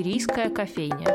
Шумерийская кофейня.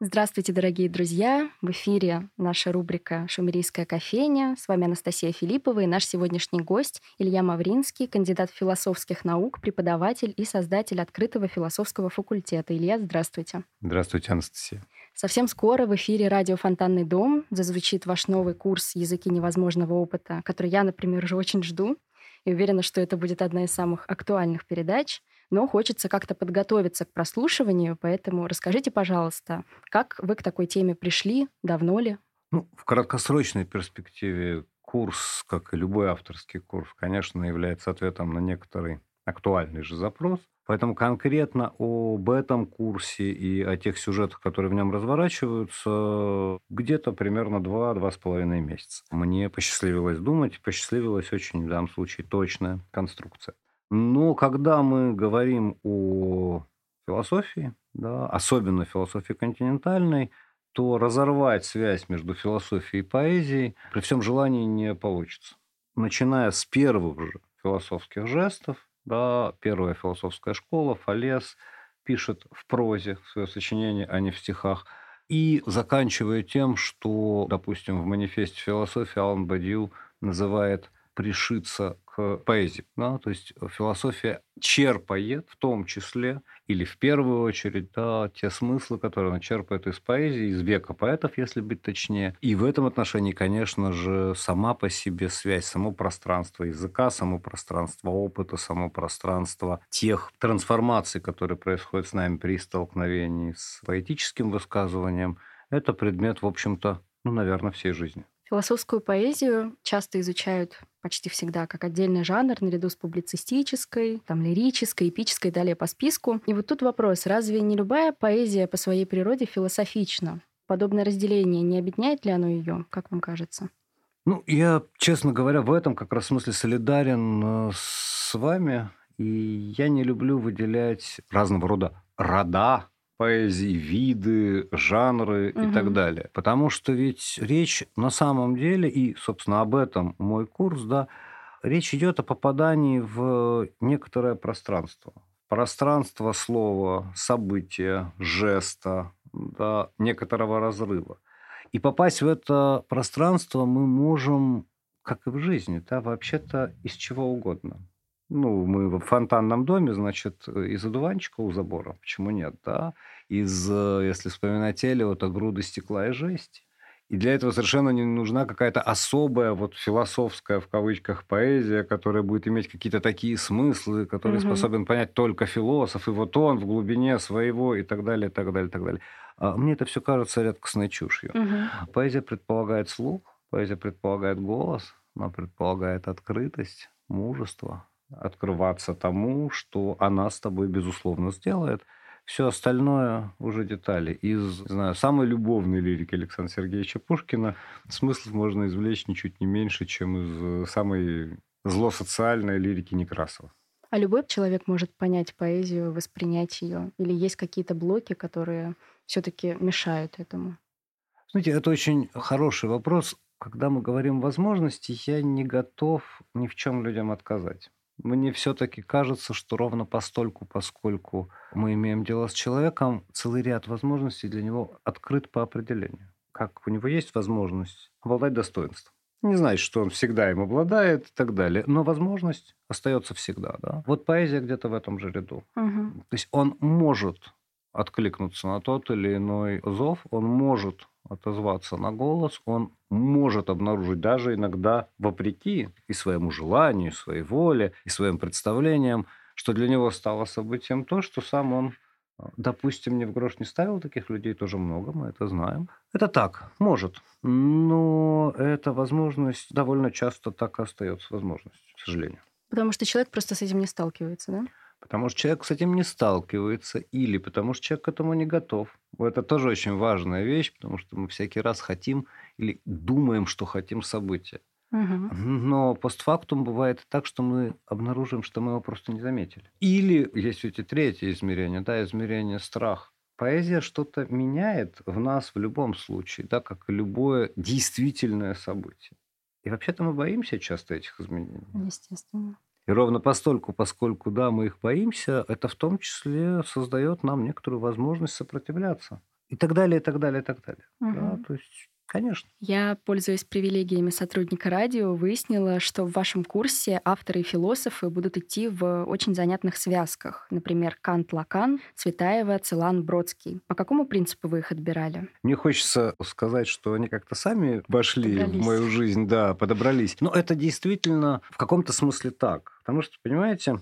Здравствуйте, дорогие друзья! В эфире наша рубрика «Шумерийская кофейня». С вами Анастасия Филиппова и наш сегодняшний гость Илья Мавринский, кандидат философских наук, преподаватель и создатель открытого философского факультета. Илья, здравствуйте. Здравствуйте, Анастасия. Совсем скоро в эфире радио «Фонтанный дом» зазвучит ваш новый курс «Языки невозможного опыта», который я, например, уже очень жду и уверена, что это будет одна из самых актуальных передач но хочется как-то подготовиться к прослушиванию, поэтому расскажите, пожалуйста, как вы к такой теме пришли, давно ли? Ну, в краткосрочной перспективе курс, как и любой авторский курс, конечно, является ответом на некоторый актуальный же запрос. Поэтому конкретно об этом курсе и о тех сюжетах, которые в нем разворачиваются, где-то примерно два-два с половиной месяца. Мне посчастливилось думать, посчастливилась очень в данном случае точная конструкция. Но когда мы говорим о философии, да, особенно философии континентальной, то разорвать связь между философией и поэзией при всем желании не получится. Начиная с первых же философских жестов, да, первая философская школа, Фалес пишет в прозе свое сочинение, а не в стихах, и заканчивая тем, что, допустим, в манифесте философии Алан Бадью называет пришиться к поэзии. Да? То есть философия черпает в том числе или в первую очередь да, те смыслы, которые она черпает из поэзии, из века поэтов, если быть точнее. И в этом отношении, конечно же, сама по себе связь, само пространство языка, само пространство опыта, само пространство тех трансформаций, которые происходят с нами при столкновении с поэтическим высказыванием, это предмет, в общем-то, ну, наверное, всей жизни. Философскую поэзию часто изучают почти всегда как отдельный жанр, наряду с публицистической, там, лирической, эпической, далее по списку. И вот тут вопрос, разве не любая поэзия по своей природе философична? Подобное разделение не объединяет ли оно ее, как вам кажется? Ну, я, честно говоря, в этом как раз смысле солидарен э, с вами. И я не люблю выделять разного рода рода поэзии, виды, жанры угу. и так далее. Потому что ведь речь на самом деле, и, собственно, об этом мой курс, да, речь идет о попадании в некоторое пространство. Пространство слова, события, жеста, да, некоторого разрыва. И попасть в это пространство мы можем, как и в жизни, да, вообще-то из чего угодно ну, мы в фонтанном доме, значит, из одуванчика у забора, почему нет, да? Из, э, если вспоминать вот о груды стекла и жести. И для этого совершенно не нужна какая-то особая, вот философская, в кавычках, поэзия, которая будет иметь какие-то такие смыслы, которые угу. способен понять только философ, и вот он в глубине своего, и так далее, и так далее, и так далее. А мне это все кажется редкостной чушью. Угу. Поэзия предполагает слух, поэзия предполагает голос, она предполагает открытость, мужество, открываться тому, что она с тобой, безусловно, сделает. Все остальное уже детали. Из, знаю, самой любовной лирики Александра Сергеевича Пушкина смыслов можно извлечь ничуть не меньше, чем из самой злосоциальной лирики Некрасова. А любой человек может понять поэзию, воспринять ее? Или есть какие-то блоки, которые все-таки мешают этому? Знаете, это очень хороший вопрос. Когда мы говорим возможности, я не готов ни в чем людям отказать. Мне все-таки кажется, что ровно постольку, поскольку мы имеем дело с человеком, целый ряд возможностей для него открыт по определению. Как у него есть возможность обладать достоинством. Не значит, что он всегда им обладает и так далее, но возможность остается всегда. Да? Вот поэзия где-то в этом же ряду. Угу. То есть он может откликнуться на тот или иной зов, он может отозваться на голос, он может обнаружить даже иногда вопреки и своему желанию, и своей воле, и своим представлениям, что для него стало событием то, что сам он, допустим, не в грош не ставил, таких людей тоже много, мы это знаем. Это так, может, но эта возможность довольно часто так и остается возможностью, к сожалению. Потому что человек просто с этим не сталкивается, да? Потому что человек с этим не сталкивается, или потому что человек к этому не готов. Это тоже очень важная вещь, потому что мы всякий раз хотим или думаем, что хотим события. Угу. Но постфактум бывает так, что мы обнаружим, что мы его просто не заметили. Или есть эти третье измерение, да, измерение страх. Поэзия что-то меняет в нас в любом случае, да, как и любое действительное событие. И вообще-то мы боимся часто этих изменений. Естественно. И ровно постольку, поскольку, да, мы их боимся, это в том числе создает нам некоторую возможность сопротивляться. И так далее, и так далее, и так далее. Угу. Да, то есть Конечно. Я, пользуясь привилегиями сотрудника радио, выяснила, что в вашем курсе авторы и философы будут идти в очень занятных связках. Например, Кант-Лакан, Цветаева, Целан, Бродский. По какому принципу вы их отбирали? Мне хочется сказать, что они как-то сами вошли в мою жизнь, да, подобрались. Но это действительно в каком-то смысле так. Потому что, понимаете,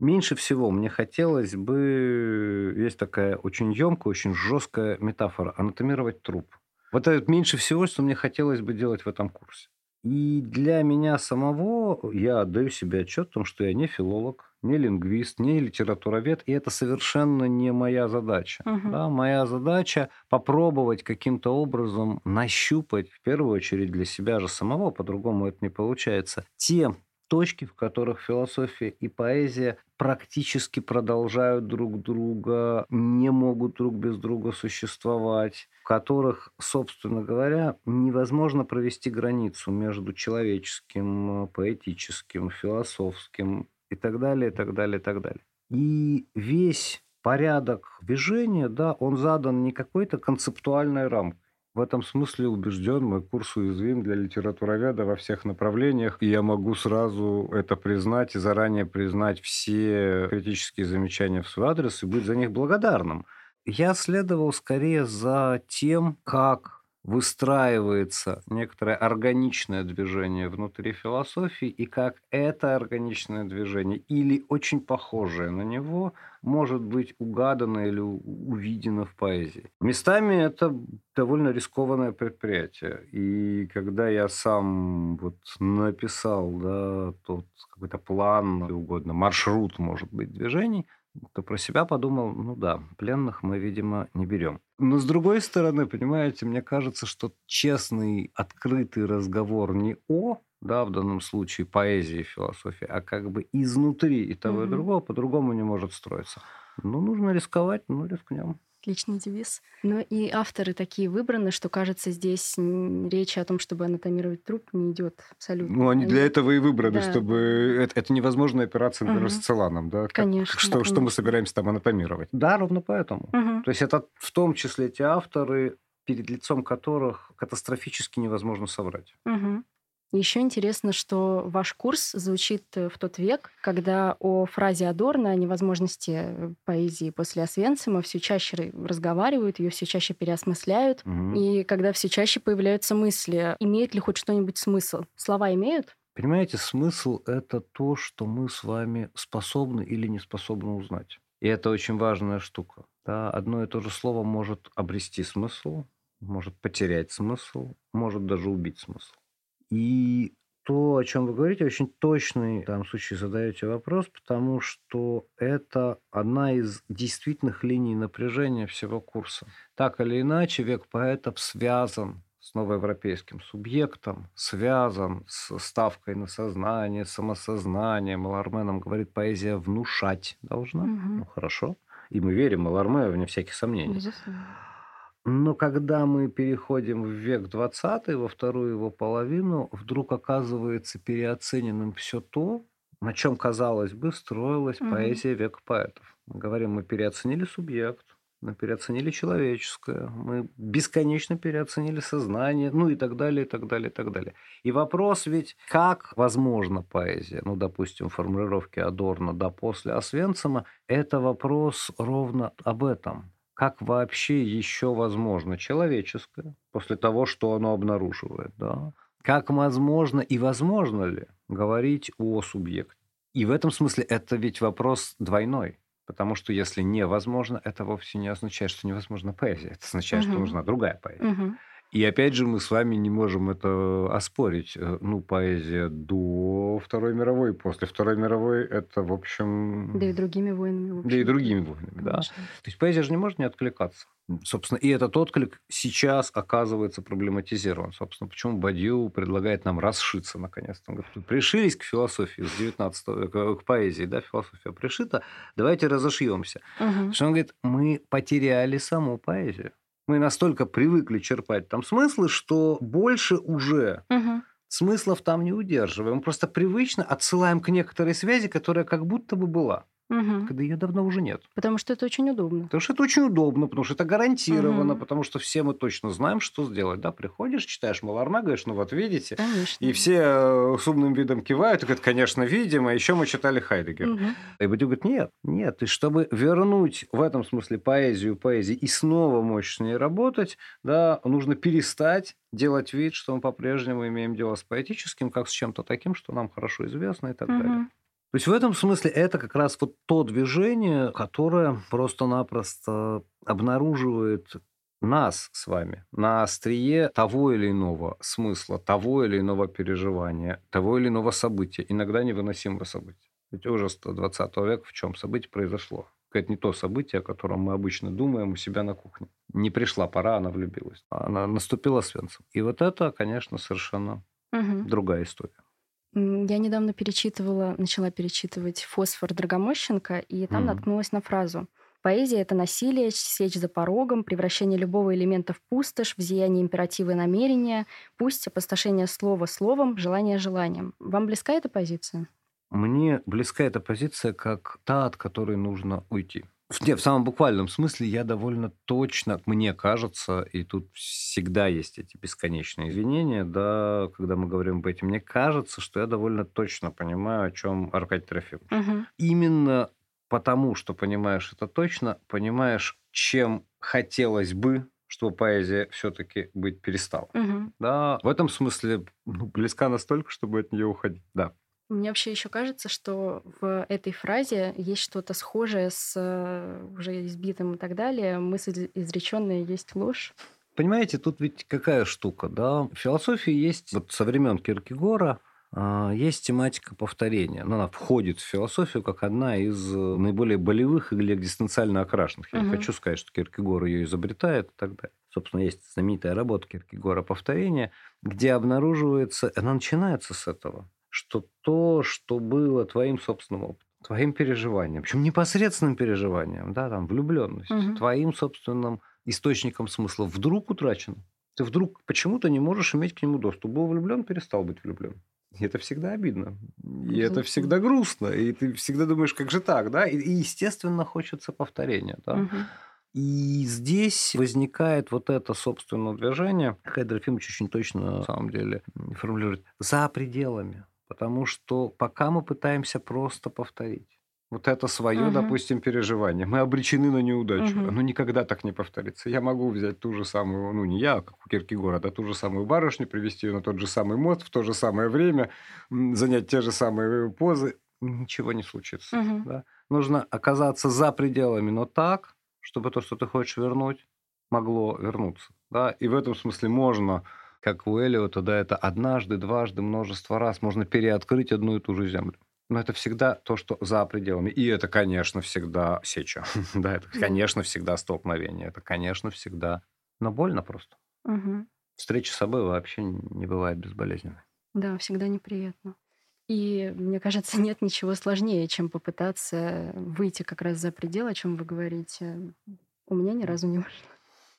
Меньше всего мне хотелось бы, есть такая очень емкая, очень жесткая метафора, анатомировать труп. Вот это меньше всего, что мне хотелось бы делать в этом курсе. И для меня самого я отдаю себе отчет в том, что я не филолог, не лингвист, не литературовед, и это совершенно не моя задача. Угу. Да, моя задача попробовать каким-то образом нащупать, в первую очередь для себя же самого, по-другому это не получается, те точки, в которых философия и поэзия практически продолжают друг друга, не могут друг без друга существовать, в которых, собственно говоря, невозможно провести границу между человеческим, поэтическим, философским и так далее, и так далее, и так далее. И весь порядок движения, да, он задан не какой-то концептуальной рамкой, в этом смысле убежден, мой курс уязвим для литературоведа во всех направлениях, и я могу сразу это признать и заранее признать все критические замечания в свой адрес и быть за них благодарным. Я следовал скорее за тем, как выстраивается некоторое органичное движение внутри философии, и как это органичное движение или очень похожее на него может быть угадано или увидено в поэзии. Местами это довольно рискованное предприятие. И когда я сам вот написал да, тот какой-то план, угодно, маршрут, может быть, движений, то про себя подумал, ну да, пленных мы, видимо, не берем. Но с другой стороны, понимаете, мне кажется, что честный, открытый разговор не о, да, в данном случае поэзии философии, а как бы изнутри и того, угу. и другого по-другому не может строиться. Ну, нужно рисковать, ну, рискнем. Отличный девиз. Но и авторы такие выбраны, что, кажется, здесь речи о том, чтобы анатомировать труп, не идет абсолютно. Ну, они для этого и выбраны, да. чтобы... Это, это невозможная операция, например, угу. с целаном, да? Как, конечно. Что, конечно. что мы собираемся там анатомировать? Да, ровно поэтому. Угу. То есть это в том числе те авторы, перед лицом которых катастрофически невозможно соврать. Угу. Еще интересно, что ваш курс звучит э, в тот век, когда о фразе Адорна, о невозможности э, поэзии после Освенцима все чаще разговаривают, ее все чаще переосмысляют, угу. и когда все чаще появляются мысли, имеет ли хоть что-нибудь смысл? Слова имеют? Понимаете, смысл – это то, что мы с вами способны или не способны узнать. И это очень важная штука. Да? Одно и то же слово может обрести смысл, может потерять смысл, может даже убить смысл. И то, о чем вы говорите, очень точный в данном случае задаете вопрос, потому что это одна из действительных линий напряжения всего курса. Так или иначе, век поэтов связан с новоевропейским субъектом, связан с ставкой на сознание, самосознание. Маларме нам говорит, поэзия внушать должна. Угу. Ну, хорошо. И мы верим Маларме, вне всяких сомнений. Безусловно. Но когда мы переходим в век 20, во вторую его половину, вдруг оказывается переоцененным все то, на чем, казалось бы, строилась Мгм. поэзия века поэтов. Мы говорим, мы переоценили субъект, мы переоценили человеческое, мы бесконечно переоценили сознание, ну и так далее, и так далее, и так далее. И вопрос ведь, как возможна поэзия, ну, допустим, формулировки Адорна да после Освенцима, это вопрос ровно об этом как вообще еще возможно человеческое после того, что оно обнаруживает, да? Как возможно и возможно ли говорить о субъекте? И в этом смысле это ведь вопрос двойной. Потому что если невозможно, это вовсе не означает, что невозможна поэзия. Это означает, угу. что нужна другая поэзия. Угу. И опять же, мы с вами не можем это оспорить. Э, ну, поэзия до Второй мировой, после Второй мировой, это, в общем... Да и другими войнами. Да и другими войнами, да. То есть поэзия же не может не откликаться. Собственно, и этот отклик сейчас оказывается проблематизирован. Собственно, почему Бадью предлагает нам расшиться, наконец-то. Он говорит, пришились к философии с 19 века, к поэзии, да, философия пришита, давайте разошьемся. Угу. Потому что он говорит, мы потеряли саму поэзию мы настолько привыкли черпать там смыслы, что больше уже угу. смыслов там не удерживаем. Мы просто привычно отсылаем к некоторой связи, которая как будто бы была. Мгм. Когда ее давно уже нет. Потому что это очень удобно. Потому что это очень удобно, потому что это гарантированно, Мгм. потому что все мы точно знаем, что сделать. Да, приходишь, читаешь Маларна, говоришь, ну вот видите. Конечно. И все э, с умным видом кивают и говорят, конечно, видим, а еще мы читали Хайдегер. Мгм. И Бодю говорит, нет, нет. И чтобы вернуть в этом смысле поэзию поэзии и снова ней работать, да, нужно перестать делать вид, что мы по-прежнему имеем дело с поэтическим, как с чем-то таким, что нам хорошо известно и так далее. То есть в этом смысле это как раз вот то движение, которое просто-напросто обнаруживает нас с вами на острие того или иного смысла, того или иного переживания, того или иного события, иногда невыносимого события. Ведь ужас 20 века в чем событие произошло? Это не то событие, о котором мы обычно думаем у себя на кухне. Не пришла пора, она влюбилась. Она наступила свинцем. И вот это, конечно, совершенно Мгм. другая история. Я недавно перечитывала, начала перечитывать «Фосфор» Драгомощенко, и там Мгм. наткнулась на фразу «Поэзия — это насилие, сечь за порогом, превращение любого элемента в пустошь, взъяние императива и намерения, пусть опустошение слова словом, желание желанием». Вам близка эта позиция? Мне близка эта позиция как та, от которой нужно уйти. Не, в самом буквальном смысле я довольно точно, мне кажется, и тут всегда есть эти бесконечные извинения, да, когда мы говорим об этом, мне кажется, что я довольно точно понимаю, о чем Аркадий Трофимович. Мгм. Именно потому, что понимаешь это точно, понимаешь, чем хотелось бы, чтобы поэзия все-таки быть перестала. Мгм. Да, в этом смысле ну, близка настолько, чтобы от нее уходить. Да. Мне вообще еще кажется, что в этой фразе есть что-то схожее с э, уже избитым и так далее. Мысль изреченная есть ложь. Понимаете, тут ведь какая штука, да? В философии есть, вот со времен Киркегора, а, есть тематика повторения. Она входит в философию как одна из э, наиболее болевых или экзистенциально окрашенных. Я не Мгм. хочу сказать, что Киркегор ее изобретает и так далее. Собственно, есть знаменитая работа Киркегора «Повторение», где обнаруживается, она начинается с этого, что то, что было твоим собственным опытом, твоим переживанием, причем непосредственным переживанием, да, там, влюбленность, Мгм. твоим собственным источником смысла вдруг утрачен. Ты вдруг почему-то не можешь иметь к нему доступ. Был влюблен, перестал быть влюблен. И это всегда обидно. И это Безусловно. всегда грустно. И ты всегда думаешь, как же так, да? И, и, естественно, хочется повторения, да? Мгм. И здесь возникает вот это собственное движение. Хайдер Ефимович очень точно, на самом деле, формулирует. За пределами. Потому что пока мы пытаемся просто повторить вот это свое, Мгм. допустим, переживание, мы обречены на неудачу. Мгм. Оно никогда так не повторится. Я могу взять ту же самую, ну не я, как у Киркегора, да, ту же самую барышню, привести ее на тот же самый мост в то же самое время, занять те же самые позы. Ничего не случится. Мгм. да. Нужно оказаться за пределами, но так, чтобы то, что ты хочешь вернуть, могло вернуться. Да? И в этом смысле можно, как у Элиота, да, это однажды, дважды, множество раз, можно переоткрыть одну и ту же землю. Но это всегда то, что за пределами. И это, конечно, всегда сеча. да, это, конечно, всегда столкновение. Это, конечно, всегда... Но больно просто. Мгм. Встреча с собой вообще не бывает безболезненной. Да, всегда неприятно. И мне кажется, нет ничего сложнее, чем попытаться выйти как раз за пределы, о чем вы говорите. У меня ни разу не вышло.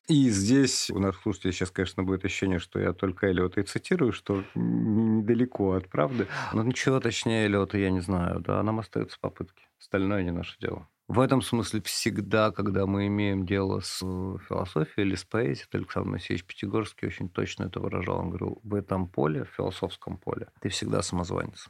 И здесь у нас, слушайте, сейчас, конечно, будет ощущение, что я только Эллиота и цитирую, что недалеко от правды. Но ничего точнее Эллиота я не знаю. Да, нам остаются попытки. Остальное не наше дело. В этом смысле всегда, когда мы имеем дело с философией или с поэзией, то Александр Моисеевич Пятигорский очень точно это выражал. Он говорил, в этом поле, в философском поле, ты всегда самозванец.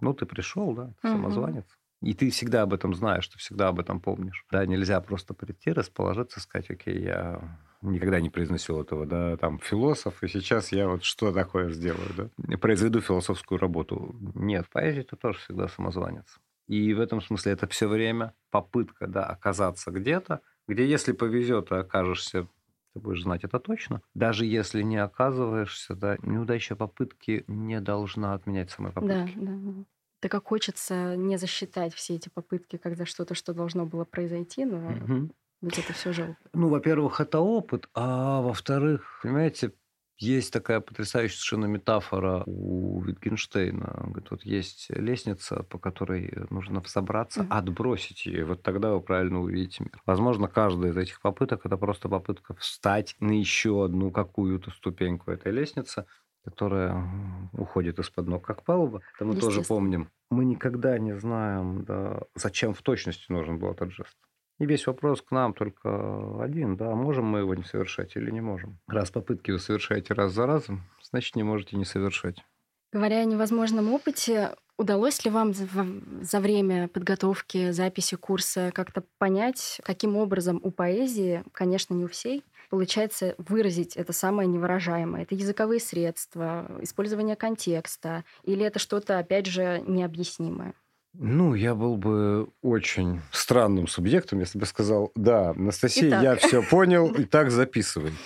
Ну, ты пришел, да, ты самозванец. И ты всегда об этом знаешь, ты всегда об этом помнишь. Да, нельзя просто прийти, расположиться, сказать, окей, я никогда не произносил этого, да, там, философ, и сейчас я вот что такое сделаю, да, произведу философскую работу. Нет, в поэзии ты тоже всегда самозванец. И в этом смысле это все время попытка, да, оказаться где-то, где, если повезет, окажешься ты будешь знать это точно. Даже если не оказываешься, да, неудача попытки не должна отменять самой попытки. да. да. Так как хочется не засчитать все эти попытки, как за что-то, что должно было произойти, но Мгм. Ведь это все опыт. Ну, во-первых, это опыт, а во-вторых, понимаете, есть такая потрясающая совершенно метафора у Wittgensteina. Он говорит, вот есть лестница, по которой нужно взобраться, Мгм. отбросить ее, и вот тогда вы правильно увидите мир. Возможно, каждая из этих попыток – это просто попытка встать на еще одну какую-то ступеньку этой лестницы, которая уходит из-под ног, как палуба. Это мы тоже помним. Мы никогда не знаем, да, зачем в точности нужен был этот жест. И весь вопрос к нам только один, да, можем мы его не совершать или не можем. Раз попытки вы совершаете раз за разом, значит, не можете не совершать. Говоря о невозможном опыте, удалось ли вам за время подготовки, записи курса как-то понять, каким образом у поэзии, конечно, не у всей, получается выразить это самое невыражаемое? Это языковые средства, использование контекста, или это что-то, опять же, необъяснимое? Ну, я был бы очень странным субъектом, если бы сказал, да, Анастасия, Итак. я все понял, и так записывайте.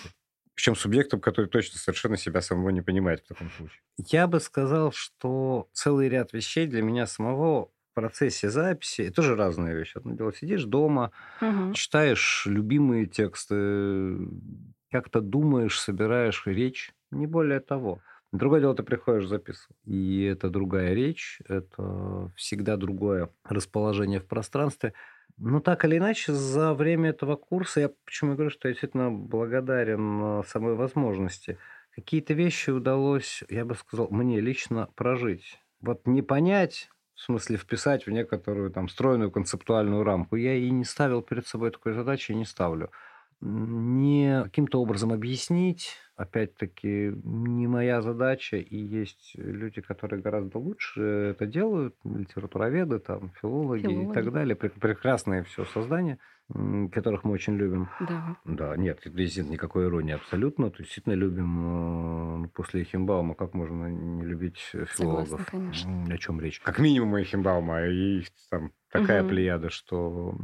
Причем субъектом, который точно совершенно себя самого не понимает в таком случае. Я бы сказал, что целый ряд вещей для меня самого в процессе записи, это тоже разные вещи. Одно дело, сидишь дома, угу. читаешь любимые тексты, как-то думаешь, собираешь речь, не более того. Другое дело, ты приходишь записывать. И это другая речь, это всегда другое расположение в пространстве. Но так или иначе, за время этого курса, я почему говорю, что я действительно благодарен э, самой возможности. Какие-то вещи удалось, я бы сказал, мне лично прожить. Вот не понять, в смысле вписать в некоторую там стройную концептуальную рамку, я и не ставил перед собой такой задачи, и не ставлю не каким-то образом объяснить, опять-таки, не моя задача, и есть люди, которые гораздо лучше это делают, литературоведы, там, филологи, филологи. и так далее, прекрасные все создания, которых мы очень любим. Да. Да, нет, здесь нет никакой иронии абсолютно, то есть действительно любим э, после Эхимбаума, как можно не любить филологов? Согласна, конечно. О чем речь? Как минимум Эхимбаума, и их там такая угу. плеяда, что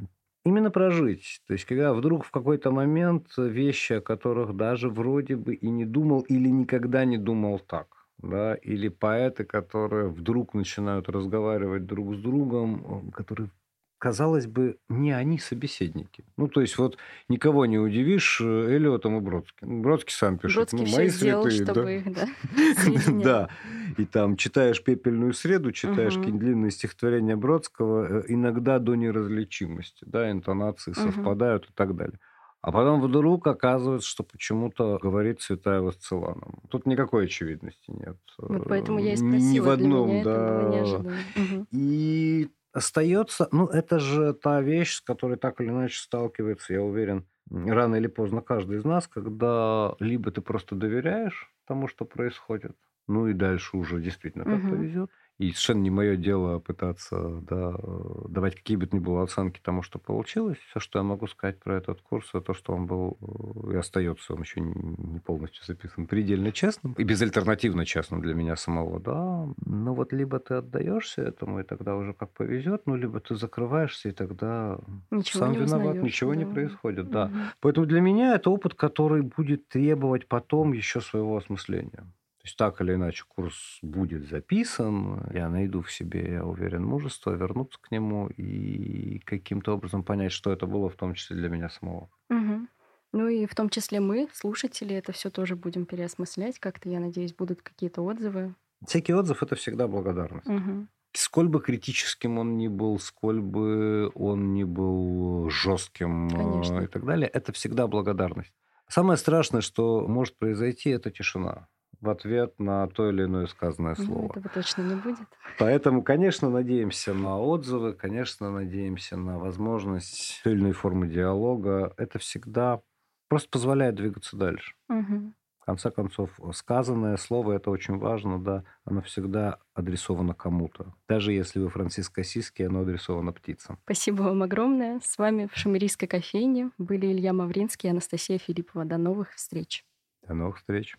Именно прожить. То есть, когда вдруг в какой-то момент вещи, о которых даже вроде бы и не думал или никогда не думал так, да, или поэты, которые вдруг начинают разговаривать друг с другом, которые казалось бы, не они собеседники. Ну, то есть вот никого не удивишь э, Эллиотом и Бродским. Бродский сам пишет. Бродский ну, все мои сделал, святые, чтобы да. их, да, Да. И там читаешь «Пепельную среду», читаешь угу. какие-нибудь длинные стихотворения Бродского, э, иногда до неразличимости, да, интонации угу. совпадают и так далее. А потом вдруг оказывается, что почему-то говорит Святая Васцелана. Тут никакой очевидности нет. Вот поэтому я и спросила. Ни в одном, Для меня да. Это было неожиданно. Угу. И остается, ну, это же та вещь, с которой так или иначе сталкивается, я уверен, рано или поздно каждый из нас, когда либо ты просто доверяешь тому, что происходит, ну и дальше уже действительно как угу. повезет, и совершенно не мое дело пытаться да, давать какие бы то ни было оценки тому, что получилось. Все, что я могу сказать про этот курс, это то, что он был э, и остается, он еще не полностью записан, предельно честным и безальтернативно честным для меня самого. Да, ну вот либо ты отдаешься этому, и тогда уже как повезет, ну либо ты закрываешься, и тогда ничего сам виноват, узнаешь, ничего да. не происходит. Угу. Поэтому для меня это опыт, который будет требовать потом еще своего осмысления есть так или иначе курс будет записан, я найду в себе, я уверен, мужество вернуться к нему и каким-то образом понять, что это было, в том числе для меня самого. Угу. Ну и в том числе мы, слушатели, это все тоже будем переосмыслять. Как-то, я надеюсь, будут какие-то отзывы. Всякий отзыв это всегда благодарность. Угу. Сколь бы критическим он ни был, сколь бы он ни был жестким Конечно. и так далее, это всегда благодарность. Самое страшное, что может произойти, это тишина в ответ на то или иное сказанное Ну, слово. этого точно не будет. Поэтому, конечно, надеемся на отзывы, конечно, надеемся на возможность иной формы диалога. Это всегда просто позволяет двигаться дальше. Мгм. Конце концов, сказанное слово, это очень важно, да, оно всегда адресовано кому-то. Даже если вы Франциско Сиски, оно адресовано птицам. Спасибо вам огромное. С вами в Шамерийской кофейне были Илья Мавринский и Анастасия Филиппова. До новых встреч. До новых встреч.